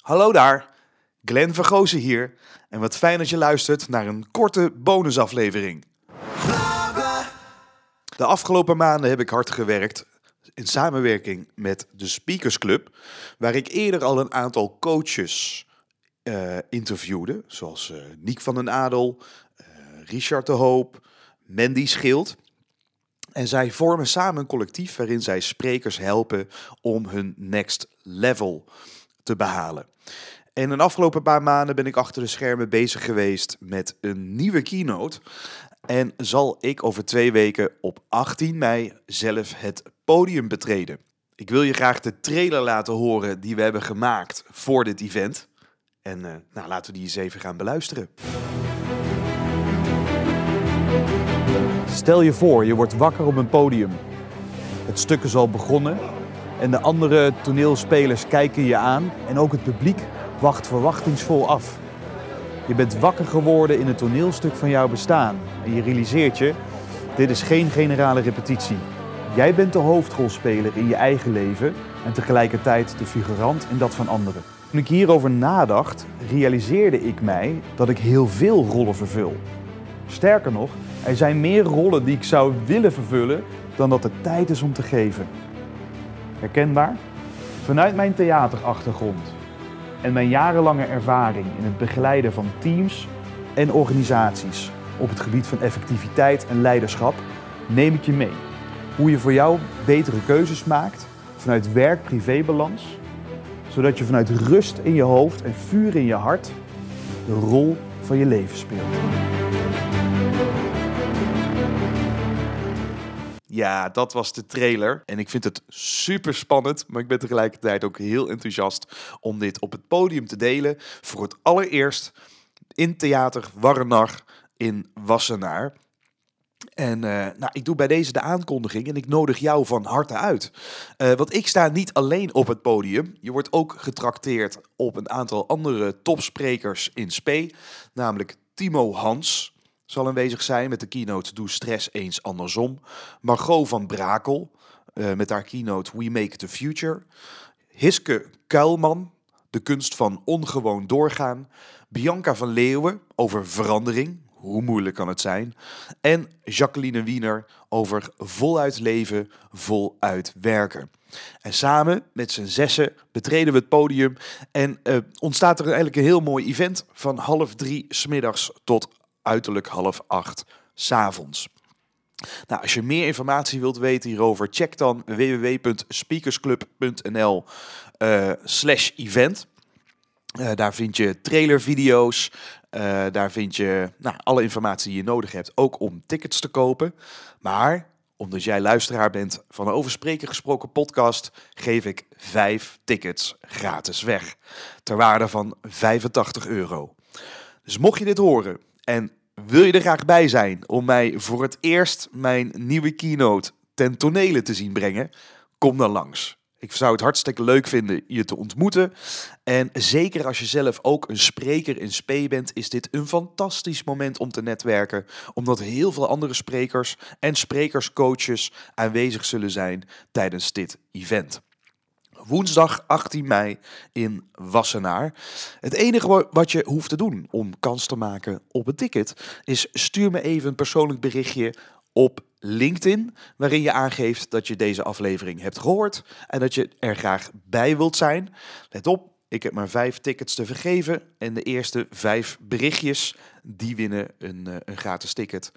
Hallo daar, Glenn Vergozen hier. En wat fijn dat je luistert naar een korte bonusaflevering. De afgelopen maanden heb ik hard gewerkt in samenwerking met de Speakers Club, waar ik eerder al een aantal coaches uh, interviewde, zoals uh, Niek van den Adel, uh, Richard de Hoop, Mandy Schild. En zij vormen samen een collectief waarin zij sprekers helpen om hun next level te behalen. En de afgelopen paar maanden ben ik achter de schermen bezig geweest met een nieuwe keynote. En zal ik over twee weken op 18 mei zelf het podium betreden. Ik wil je graag de trailer laten horen die we hebben gemaakt voor dit event. En uh, nou, laten we die eens even gaan beluisteren. Stel je voor, je wordt wakker op een podium. Het stuk is al begonnen en de andere toneelspelers kijken je aan en ook het publiek wacht verwachtingsvol af. Je bent wakker geworden in het toneelstuk van jouw bestaan en je realiseert je, dit is geen generale repetitie. Jij bent de hoofdrolspeler in je eigen leven en tegelijkertijd de figurant in dat van anderen. Toen ik hierover nadacht, realiseerde ik mij dat ik heel veel rollen vervul. Sterker nog, er zijn meer rollen die ik zou willen vervullen dan dat het tijd is om te geven. Herkenbaar? Vanuit mijn theaterachtergrond en mijn jarenlange ervaring in het begeleiden van teams en organisaties op het gebied van effectiviteit en leiderschap neem ik je mee. Hoe je voor jou betere keuzes maakt vanuit werk-privébalans, zodat je vanuit rust in je hoofd en vuur in je hart de rol van je leven speelt. Ja, dat was de trailer. En ik vind het super spannend, maar ik ben tegelijkertijd ook heel enthousiast om dit op het podium te delen. Voor het allereerst in Theater Warrenar in Wassenaar. En uh, nou, ik doe bij deze de aankondiging en ik nodig jou van harte uit. Uh, want ik sta niet alleen op het podium. Je wordt ook getrakteerd op een aantal andere topsprekers in spe. Namelijk Timo Hans, zal aanwezig zijn met de keynote Doe Stress eens andersom. Margot van Brakel uh, met haar keynote We Make the Future. Hiske Kuilman, de kunst van ongewoon doorgaan. Bianca van Leeuwen over verandering, hoe moeilijk kan het zijn? En Jacqueline Wiener over voluit leven, voluit werken. En samen met z'n zessen betreden we het podium en uh, ontstaat er eigenlijk een heel mooi event van half drie smiddags tot uiterlijk half acht s'avonds. Nou, als je meer informatie wilt weten hierover, check dan www.speakersclub.nl uh, slash event. Uh, daar vind je trailervideo's, uh, daar vind je nou, alle informatie die je nodig hebt, ook om tickets te kopen. Maar omdat jij luisteraar bent van de Over Spreken Gesproken podcast, geef ik vijf tickets gratis weg. Ter waarde van 85 euro. Dus mocht je dit horen en wil je er graag bij zijn om mij voor het eerst mijn nieuwe keynote ten tonele te zien brengen? Kom dan langs. Ik zou het hartstikke leuk vinden je te ontmoeten. En zeker als je zelf ook een spreker in spe bent, is dit een fantastisch moment om te netwerken. Omdat heel veel andere sprekers en sprekerscoaches aanwezig zullen zijn tijdens dit event woensdag 18 mei in Wassenaar. Het enige wat je hoeft te doen om kans te maken op een ticket is stuur me even een persoonlijk berichtje op LinkedIn, waarin je aangeeft dat je deze aflevering hebt gehoord en dat je er graag bij wilt zijn. Let op, ik heb maar vijf tickets te vergeven en de eerste vijf berichtjes, die winnen een, eh, een gratis ticket.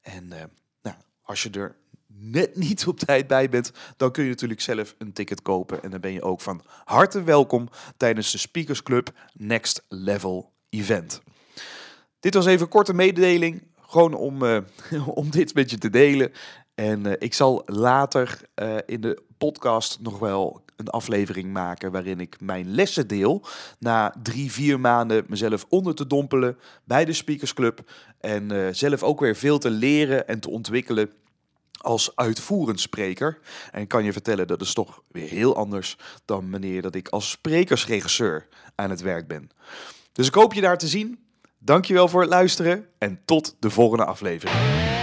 En uh, nou, als je er net niet op tijd bij bent, dan kun je natuurlijk zelf een ticket kopen. En dan ben je ook van harte welkom tijdens de Speakers Club Next Level Event. Dit was even een korte mededeling, gewoon om, uh, om dit met je te delen. En uh, ik zal later uh, in de podcast nog wel een aflevering maken waarin ik mijn lessen deel. Na drie, vier maanden mezelf onder te dompelen bij de Speakers Club. En zelf ook weer veel te leren en te ontwikkelen als uitvoerend spreker. En kan je vertellen, dat is toch weer heel anders dan wanneer dat ik als sprekersregisseur aan het werk ben. Dus ik hoop je daar te zien. Dankjewel voor het luisteren en tot de volgende aflevering.